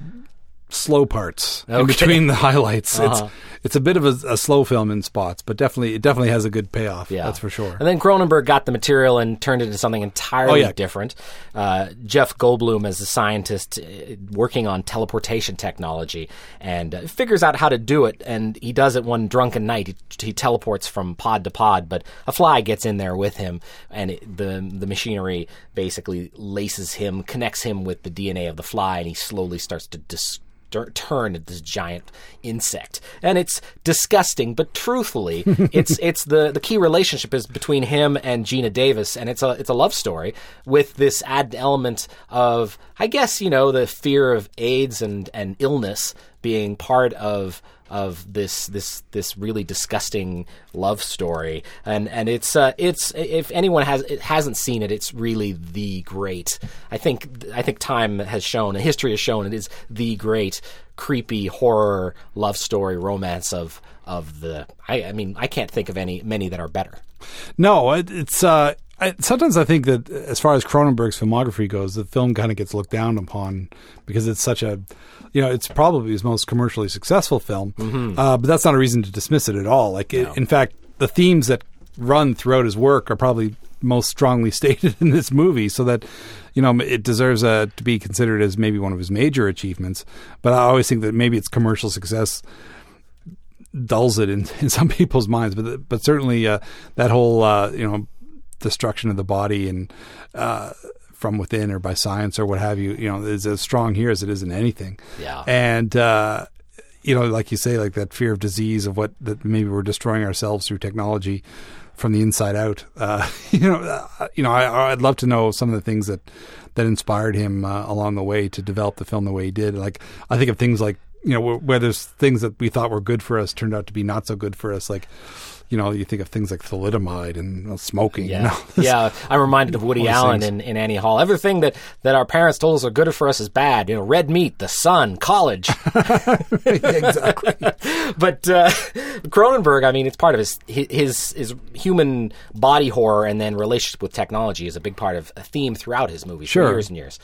slow parts in between the highlights. Uh-huh. It's it's a bit of a, a slow film in spots, but definitely it definitely has a good payoff. Yeah, that's for sure. And then Cronenberg got the material and turned it into something entirely Oh, yeah. different. Uh, Jeff Goldblum is a scientist uh, working on teleportation technology and uh, figures out how to do it. And he does it one drunken night. He, he teleports from pod to pod, but a fly gets in there with him, and it, the the machinery basically laces him, connects him with the DNA of the fly, and he slowly starts to dis- tur- turn into this giant insect, and it's disgusting. But truthfully, [LAUGHS] it's it's the the key relationship is between him and Geena Davis, and it's a it's a love story with this added element of I guess you know the fear of AIDS and and illness being part of of this this this really disgusting love story. And and it's uh, it's if anyone has it hasn't seen it it's really the great. I think I think time has shown and history has shown it is the great creepy horror love story romance of of the I, I mean I can't think of any many that are better. No, it, it's uh, I, sometimes I think that as far as Cronenberg's filmography goes, the film kind of gets looked down upon because it's such a, you know, it's probably his most commercially successful film. Uh, but that's not a reason to dismiss it at all. Like, it, in fact, the themes that run throughout his work are probably most strongly [LAUGHS] stated in this movie, so that you know it deserves uh, to be considered as maybe one of his major achievements. But I always think that maybe its commercial success dulls it in, [LAUGHS] in some people's minds. But but certainly uh, that whole uh, you know destruction of the body and uh, from within or by science or what have you, you know, is as strong here as it is in anything. Yeah. And uh, you know, like you say, like that fear of disease of what that maybe we're destroying ourselves through technology from the inside out. Uh, [LAUGHS] you know, uh, you know, I, I'd love to know some of the things that that inspired him uh, along the way to develop the film the way he did. Like I think of things like you know where, where there's things that we thought were good for us turned out to be not so good for us. Like you know, you think of things like thalidomide and uh, smoking. Yeah, You know? [LAUGHS] yeah. I'm reminded of Woody Allen in Annie Hall. Everything that, that our parents told us are good for us is bad. You know, red meat, the sun, college. [LAUGHS] exactly. [LAUGHS] but uh, Cronenberg, I mean, it's part of his, his his human body horror and then relationship with technology is a big part of a theme throughout his movies Sure. for years and years.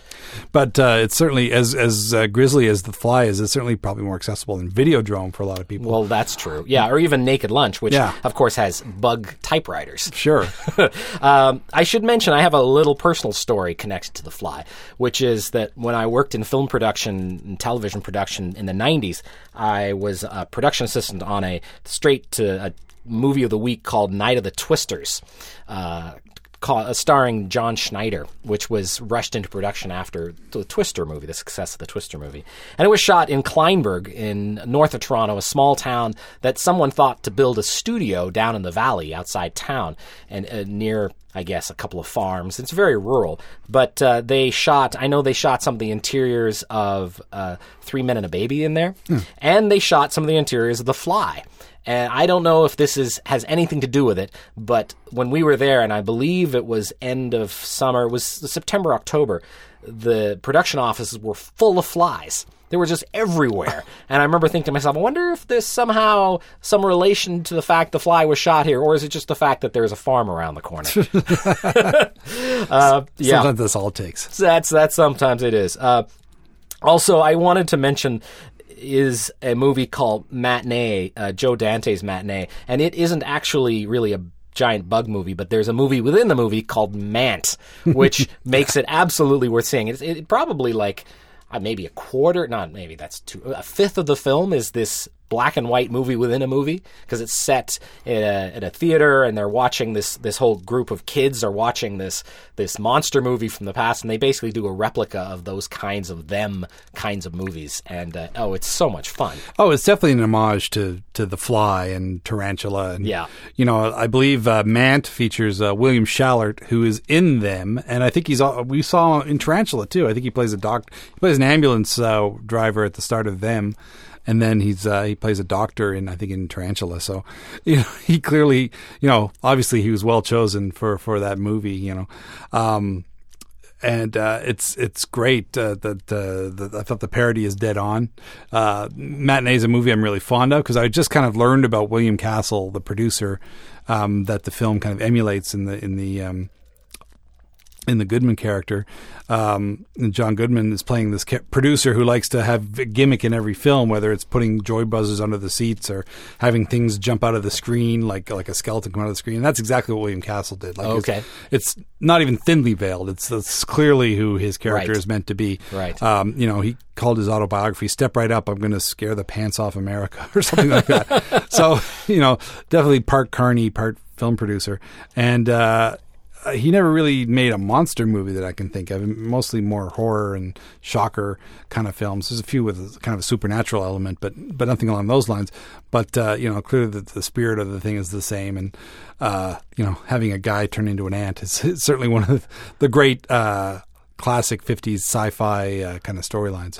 But uh, it's certainly as as uh, grisly as the fly is. It's certainly probably more accessible than Videodrome for a lot of people. Well, that's true. Yeah, or even Naked Lunch, which Yeah. Of course has bug typewriters. sure. [LAUGHS] um, I should mention I have a little personal story connected to The Fly, which is that when I worked in film production and television production in the 90s, I was a production assistant on a straight to a movie of the week called Night of the Twisters. Uh, Call, uh, starring John Schneider, which was rushed into production after the Twister movie, the success of the Twister movie. And it was shot in Kleinburg in north of Toronto, a small town that someone thought to build a studio down in the valley outside town and uh, near, I guess, a couple of farms. It's very rural. But uh, they shot, I know they shot some of the interiors of uh, Three Men and a Baby in there, and they shot some of the interiors of The Fly. And I don't know if this is has anything to do with it, but when we were there, and I believe it was end of summer, it was September, October, the production offices were full of flies. They were just everywhere. [LAUGHS] And I remember thinking to myself, I wonder if there's somehow some relation to the fact the fly was shot here, or is it just the fact that there's a farm around the corner? [LAUGHS] [LAUGHS] uh, yeah. Sometimes that's all it takes. That's that. Sometimes it is. Uh, also, I wanted to mention is a movie called Matinee, uh, Joe Dante's Matinee, and it isn't actually really a giant bug movie, but there's a movie within the movie called Mant, [LAUGHS] which makes it absolutely worth seeing. It's it, probably like uh, maybe a quarter, not maybe that's two, a fifth of the film is this black and white movie within a movie because it's set in a, in a, theater and they're watching this this whole group of kids are watching this this monster movie from the past and they basically do a replica of those kinds of them kinds of movies. And uh, oh it's so much fun. Oh it's definitely an homage to to the fly and tarantula and yeah. you know i believe uh, mant features uh, william schallert who is in them and i think he's we saw in tarantula too. I think he plays a doc he plays an ambulance uh, driver at the start of them and then he's uh, he plays a doctor in I think in Tarantula. So [LAUGHS] you know he clearly you know obviously he was well chosen for for that movie. You know. Um, and uh, it's it's great uh, that uh, I thought the parody is dead on. Uh, Matinee is a movie I'm really fond of because I just kind of learned about William Castle, the producer, um, that the film kind of emulates in the in the um, in the Goodman character. Um, John Goodman is playing this ca- producer who likes to have a gimmick in every film, whether it's putting joy buzzers under the seats or having things jump out of the screen, like like a skeleton come out of the screen. And that's exactly what William Castle did. Like okay, it's, it's, not even thinly veiled. It's, it's clearly who his character right. is meant to be. Right. Um, you know, he called his autobiography "Step Right Up, I'm going to scare the pants off America" [LAUGHS] or something like that. [LAUGHS] so you know, definitely part Carney, part film producer, and. Uh, uh, he never really made a monster movie that I can think of. Mostly more horror and shocker kind of films. There's a few with kind of a supernatural element, but but nothing along those lines. But uh, you know, clearly the, the, spirit of the thing is the same, and uh, you know, having a guy turn into an ant is, [LAUGHS] is certainly one of the great uh, classic '50s sci-fi uh, kind of storylines.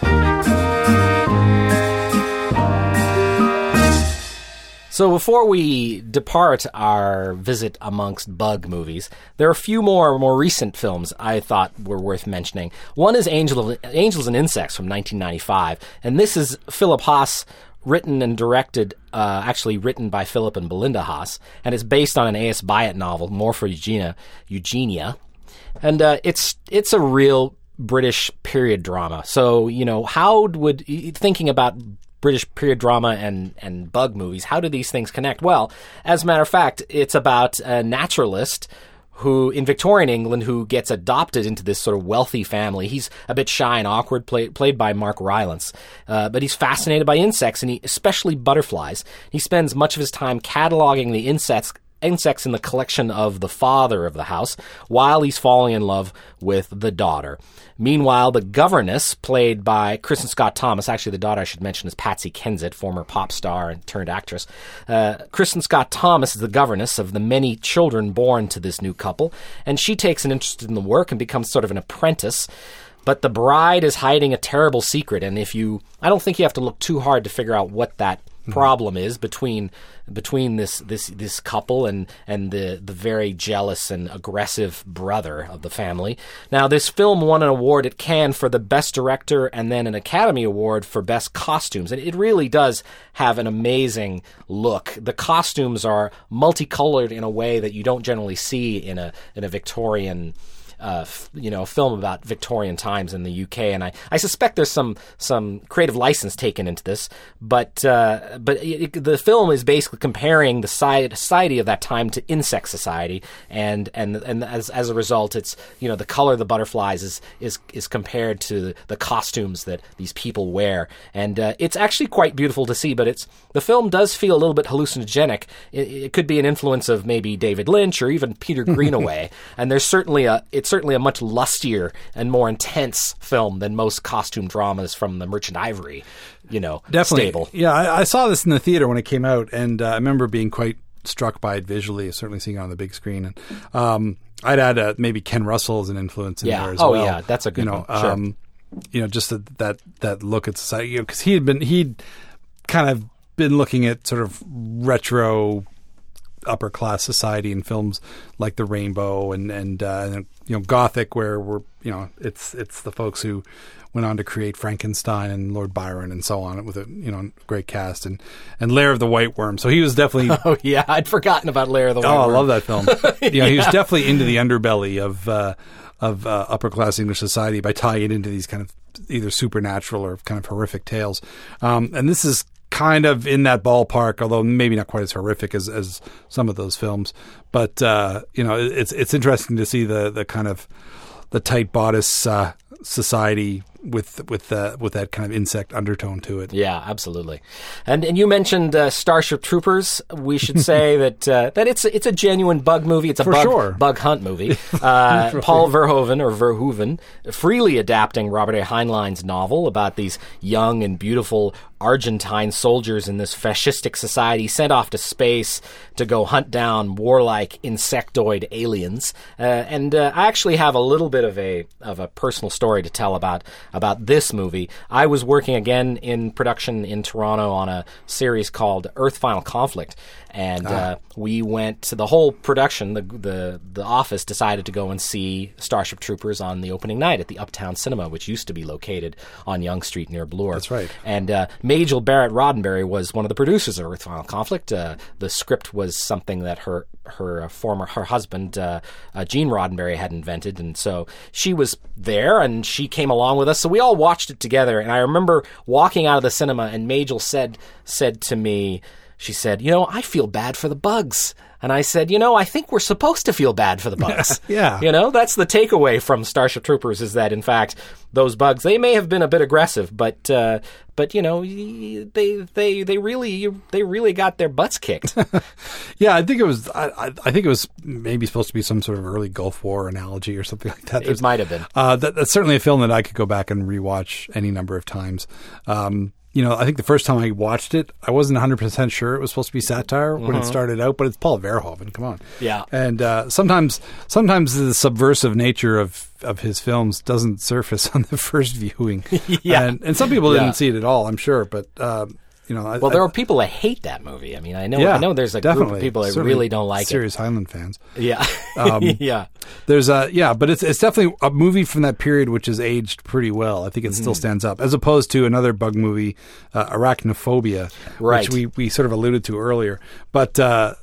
So before we depart our visit amongst bug movies, there are a few more more recent films I thought were worth mentioning. One is Angel, Angels and Insects from 1995, and this is Philip Haas written and directed, uh, actually written by Philip and Belinda Haas, and it's based on an A.S. Byatt novel, Morpho Eugenia, Eugenia, and uh, it's it's a real British period drama. So you know, how would thinking about British period drama and, and bug movies. How do these things connect? Well, as a matter of fact, it's about a naturalist who in Victorian England who gets adopted into this sort of wealthy family. He's a bit shy and awkward, play, played by Mark Rylance, uh, but he's fascinated by insects and he, especially butterflies. He spends much of his time cataloging the insects insects in the collection of the father of the house while he's falling in love with the daughter. Meanwhile, the governess, played by Kristin Scott Thomas, actually the daughter I should mention is Patsy Kensit, former pop star and turned actress. Uh, Kristin Scott Thomas is the governess of the many children born to this new couple, and she takes an interest in the work and becomes sort of an apprentice. But the bride is hiding a terrible secret, and if you, I don't think you have to look too hard to figure out what that Mm-hmm. problem is between between this this this couple and and the the very jealous and aggressive brother of the family. Now, this film won an award at Cannes for the best director and then an Academy Award for best costumes, and it really does have an amazing look. The costumes are multicolored in a way that you don't generally see in a in a Victorian uh, f- you know, film about Victorian times in the UK, and I, I suspect there's some some creative license taken into this, but uh, but it, it, the film is basically comparing the society of that time to insect society, and and and as as a result, it's you know the color of the butterflies is is is compared to the costumes that these people wear, and uh, it's actually quite beautiful to see. But it's the film does feel a little bit hallucinogenic. It, it could be an influence of maybe David Lynch or even Peter [LAUGHS] Greenaway, and there's certainly a it's certainly a much lustier and more intense film than most costume dramas from the Merchant Ivory, you know, Definitely. stable. Yeah, I, I saw this in the theater when it came out, and uh, I remember being quite struck by it visually, certainly seeing it on the big screen. And um, I'd add uh, maybe Ken Russell as an influence in Yeah. there as Oh, well. yeah, that's a good you know, one. Sure. Um, you know, just that that, that look at society, because he had been he'd kind of been looking at sort of retro upper class society in films like The Rainbow and and uh, you know Gothic, where we're you know it's it's the folks who went on to create Frankenstein and Lord Byron and so on with a you know great cast and and Lair of the White Worm. So he was definitely [LAUGHS] Oh yeah, I'd forgotten about Lair of the White Worm. Oh, I love that film. You [LAUGHS] yeah, he was definitely into the underbelly of uh, of uh, upper class English society by tying it into these kind of either supernatural or kind of horrific tales. Um, and this is kind of in that ballpark, although maybe not quite as horrific as, as some of those films. But uh, you know, it's it's interesting to see the the kind of the tight bodice uh, society with with uh, with that kind of insect undertone to it. Yeah, absolutely. And and you mentioned uh, Starship Troopers. We should [LAUGHS] say that uh, that it's it's a genuine bug movie. It's a For bug sure. bug hunt movie. [LAUGHS] Uh, Paul Verhoeven or Verhoeven freely adapting Robert A. Heinlein's novel about these young and beautiful Argentine soldiers in this fascistic society sent off to space to go hunt down warlike insectoid aliens. Uh, and uh, I actually have a little bit of a of a personal story to tell about about this movie. I was working again in production in Toronto on a series called Earth Final Conflict, and uh, we went to the whole production. The, the the office decided to go and see Starship Troopers on the opening night at the Uptown Cinema, which used to be located on Yonge Street near Bloor. That's right. And uh, Majel Barrett Roddenberry was one of the producers of Earth Final Conflict. Uh, the script was something that her her uh, former her husband uh, uh, Gene Roddenberry had invented, and so she was there, and she came along with us. So we all watched it together. And I remember walking out of the cinema, and Majel said said to me, she said, "You know, I feel bad for the bugs." And I said, you know, I think we're supposed to feel bad for the [LAUGHS] bugs. Yeah. You know, that's the takeaway from Starship Troopers is that in fact those bugs they may have been a bit aggressive, but uh, but you know they they they really they really got their butts kicked. [LAUGHS] Yeah, I think it was. I, I think it was maybe supposed to be some sort of early Gulf War analogy or something [LAUGHS] like that. it might have been. Uh, that, that's certainly a film that I could go back and rewatch any number of times. Um, you know, I think the first time I watched it, I wasn't 100% sure it was supposed to be satire when it started out, but it's Paul Verhoeven. Come on. Yeah. And uh, sometimes, sometimes the subversive nature of, of his films doesn't surface [LAUGHS] on the first viewing. [LAUGHS] Yeah. And, and some people Yeah. didn't see it at all, I'm sure. But, um, you know, I, Well, there I, are people that hate that movie. I mean, I know yeah, I know there's a definitely. group of people that Certainly really don't like it. serious Heinlein fans. Yeah. Um, [LAUGHS] yeah. There's a yeah, but it's it's definitely a movie from that period which has aged pretty well. I think it Mm-hmm. still stands up as opposed to another bug movie, uh, Arachnophobia, Right. which we we sort of alluded to earlier. But uh,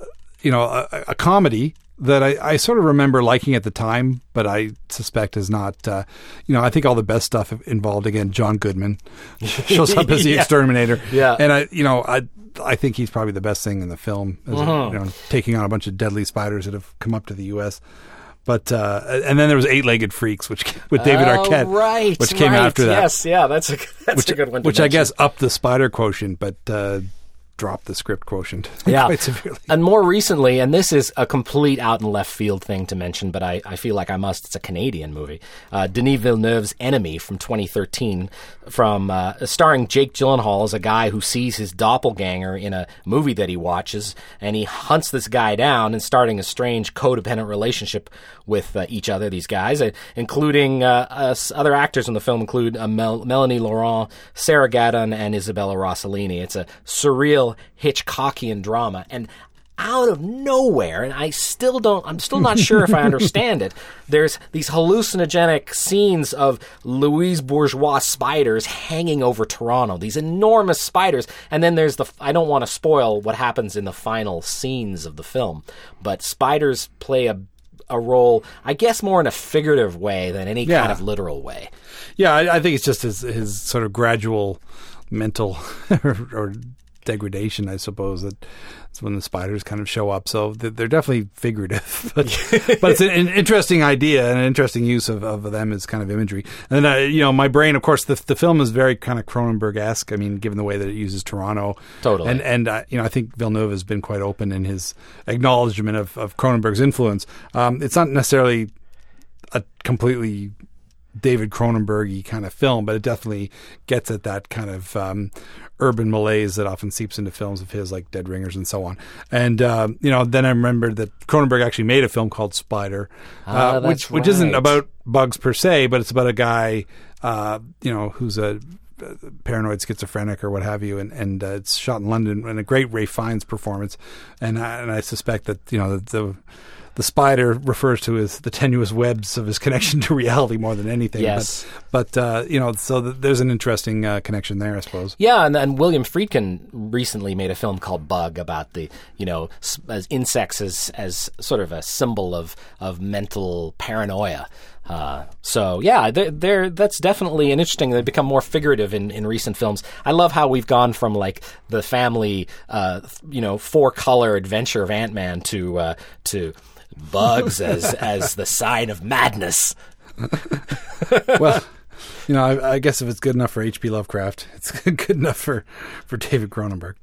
you know, a, a comedy that I, I sort of remember liking at the time, but I suspect is not. Uh, you know, I think all the best stuff involved again. John Goodman [LAUGHS] shows up as the Yeah. exterminator, Yeah. and I you know I. I think he's probably the best thing in the film, as Mm-hmm. you know, taking on a bunch of deadly spiders that have come up to the U.S. But uh, and then there was Eight Legged Freaks, which [LAUGHS] with David Oh, Arquette, right, which came right. after that, Yes, yeah, that's a [LAUGHS] that's which, a good one. to which I guess upped the spider quotient, but uh, dropped the script quotient [LAUGHS] Yeah. quite severely. And more recently, and this is a complete out and left field thing to mention, but I, I feel like I must. It's a Canadian movie. Uh, Denis Villeneuve's Enemy from 2013, from uh, starring Jake Gyllenhaal as a guy who sees his doppelganger in a movie that he watches, and he hunts this guy down and starting a strange codependent relationship with uh, each other. These guys, uh, including uh, us, other actors in the film, include uh, Mel- Melanie Laurent, Sarah Gadon, and Isabella Rossellini. It's a surreal Hitchcockian drama, and out of nowhere, and I still don't, I'm still not sure if I [LAUGHS] understand it. There's these hallucinogenic scenes of Louise Bourgeois spiders hanging over Toronto, these enormous spiders. And then there's the, I don't want to spoil what happens in the final scenes of the film, but spiders play a, a role, I guess, more in a figurative way than any Yeah. kind of literal way. Yeah, I, I think it's just his his sort of gradual mental [LAUGHS] or, or degradation, I suppose. That it's when the spiders kind of show up. So they're definitely figurative, [LAUGHS] but [LAUGHS] but it's an, interesting idea and an interesting use of, of them as kind of imagery. And then uh, you know, my brain, of course, the the film is very kind of Cronenberg esque. I mean, given the way that it uses Toronto, Totally. and and uh, you know, I think Villeneuve has been quite open in his acknowledgement of, of Cronenberg's influence. Um, it's not necessarily a completely David Cronenberg kind of film, but it definitely gets at that kind of um, urban malaise that often seeps into films of his, like Dead Ringers and so on. And um, you know, then I remembered that Cronenberg actually made a film called Spider, Ah, uh, which which isn't about bugs per se, but it's about a guy, uh, you know, who's a uh, paranoid schizophrenic or what have you, and and uh, it's shot in London and a great Ralph Fiennes performance, and I, and I suspect that you know the, the the spider refers to as the tenuous webs of his connection to reality more than anything. Yes. But, but uh, you know, so th- there's an interesting uh, connection there, I suppose. Yeah, and, and William Friedkin recently made a film called Bug about the you know s- as insects as as sort of a symbol of of mental paranoia. Uh, so yeah, they're, they're, that's definitely an interesting. They've become more figurative in, in recent films. I love how we've gone from like the family, uh, you know, four color adventure of Ant Man to uh, to bugs as as the sign of madness. [LAUGHS] well, you know, I, I, guess if it's good enough for H.P. Lovecraft, it's [LAUGHS] good enough for for David Cronenberg.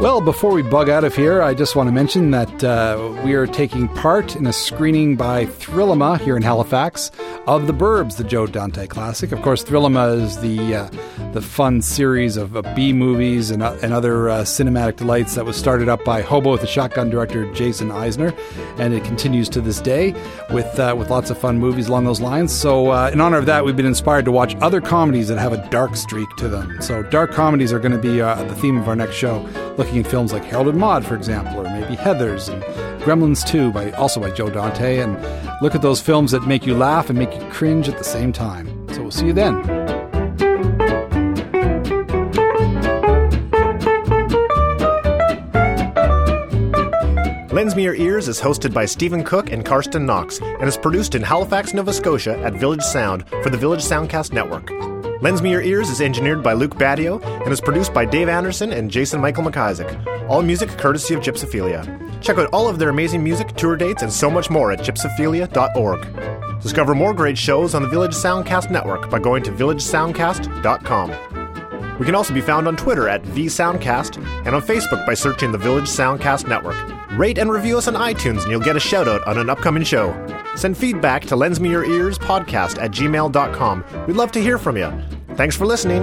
Well, before we bug out of here, I just want to mention that uh, we are taking part in a screening by Thrillima here in Halifax of The Burbs, the Joe Dante classic. Of course, Thrillima is the uh, the fun series of, of B movies and, uh, and other uh, cinematic delights that was started up by Hobo with a Shotgun director Jason Eisener, and it continues to this day with uh, with lots of fun movies along those lines. So, uh, in honor of that, we've been inspired to watch other comedies that have a dark streak to them. So, dark comedies are going to be uh, the theme of our next show. Looking at films like Harold and Maude, for example, or maybe Heathers and Gremlins 2, by also by Joe Dante, and look at those films that make you laugh and make you cringe at the same time. So we'll see you then. Lends Me Your Ears is hosted by Stephen Cooke and Carsten Knox and is produced in Halifax, Nova Scotia at Village Sound for the Village Soundcast Network. Lends Me Your Ears is engineered by Luke Badio and is produced by Dave Anderson and Jason Michael McIsaac. All music courtesy of Gypsophilia. Check out all of their amazing music, tour dates, and so much more at gypsophilia.org. Discover more great shows on the Village Soundcast Network by going to villagesoundcast.com. We can also be found on Twitter at vsoundcast and on Facebook by searching the Village Soundcast Network. Rate and review us on iTunes and you'll get a shout out on an upcoming show. Send feedback to lends me your ears podcast at gmail.com. We'd love to hear from you. Thanks for listening.